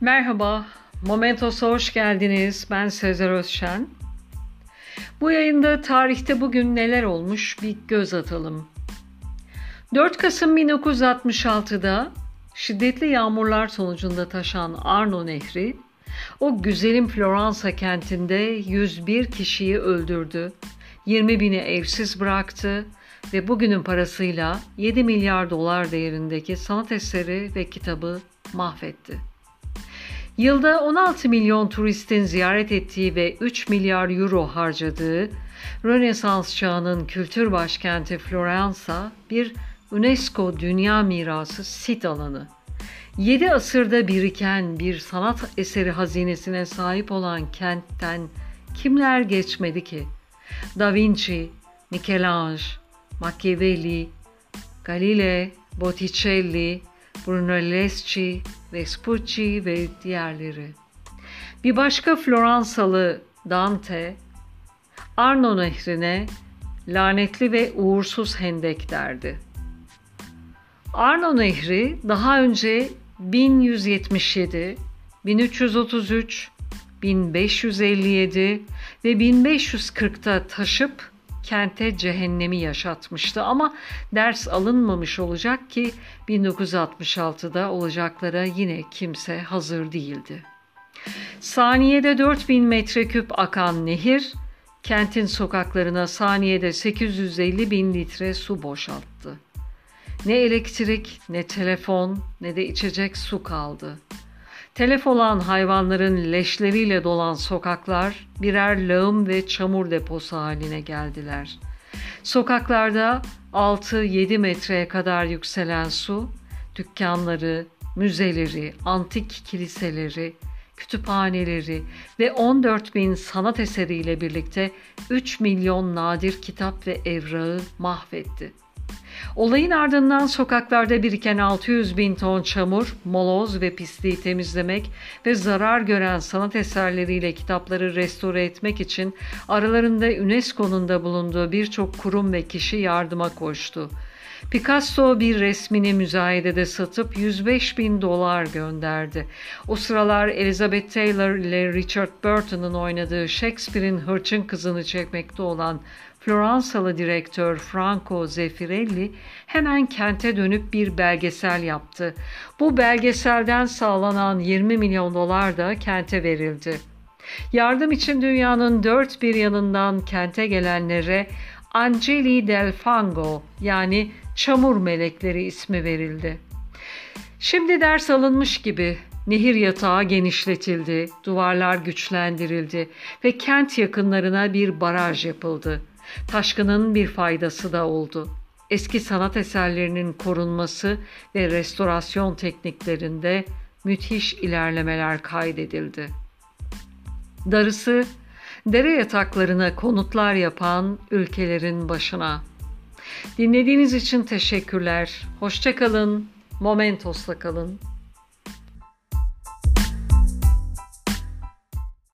Merhaba, Momentos'a hoş geldiniz. Ben Sezer Özşen. Bu yayında tarihte bugün neler olmuş bir göz atalım. 4 Kasım 1966'da şiddetli yağmurlar sonucunda taşan Arno Nehri, o güzelim Floransa kentinde 101 kişiyi öldürdü, 20 bini evsiz bıraktı ve bugünün parasıyla 7 milyar dolar değerindeki sanat eseri ve kitabı mahvetti. Yılda 16 milyon turistin ziyaret ettiği ve 3 milyar euro harcadığı Rönesans çağının kültür başkenti Floransa bir UNESCO Dünya Mirası sit alanı. 7 asırda biriken bir sanat eseri hazinesine sahip olan kentten kimler geçmedi ki? Da Vinci, Michelangelo, Machiavelli, Galilei, Botticelli, Brunelleschi, Vespucci ve diğerleri. Bir başka Floransalı Dante, Arno nehrine lanetli ve uğursuz hendek derdi. Arno Nehri daha önce 1177, 1333, 1557 ve 1540'ta taşıp kente cehennemi yaşatmıştı ama ders alınmamış olacak ki 1966'da olacaklara yine kimse hazır değildi. Saniyede 4000 metreküp akan nehir kentin sokaklarına saniyede 850 bin litre su boşalttı. Ne elektrik, ne telefon, ne de içecek su kaldı. Telef olan hayvanların leşleriyle dolan sokaklar birer lağım ve çamur deposu haline geldiler. Sokaklarda 6-7 metreye kadar yükselen su, dükkanları, müzeleri, antik kiliseleri, kütüphaneleri ve 14 bin sanat eseriyle birlikte 3 milyon nadir kitap ve evrağı mahvetti. Olayın ardından sokaklarda biriken 600 bin ton çamur, moloz ve pisliği temizlemek ve zarar gören sanat eserleriyle kitapları restore etmek için aralarında UNESCO'nun da bulunduğu birçok kurum ve kişi yardıma koştu. Picasso bir resmini müzayedede satıp 105 bin dolar gönderdi. O sıralar Elizabeth Taylor ile Richard Burton'un oynadığı Shakespeare'in Hırçın Kızını çekmekte olan Floransalı direktör Franco Zeffirelli hemen kente dönüp bir belgesel yaptı. Bu belgeselden sağlanan 20 milyon dolar da kente verildi. Yardım için dünyanın dört bir yanından kente gelenlere Angeli del Fango yani çamur melekleri ismi verildi. Şimdi ders alınmış gibi nehir yatağı genişletildi, duvarlar güçlendirildi ve kent yakınlarına bir baraj yapıldı. Taşkının bir faydası da oldu. Eski sanat eserlerinin korunması ve restorasyon tekniklerinde müthiş ilerlemeler kaydedildi. Darısı dere yataklarına konutlar yapan ülkelerin başına. Dinlediğiniz için teşekkürler. Hoşçakalın. Momentos'la kalın.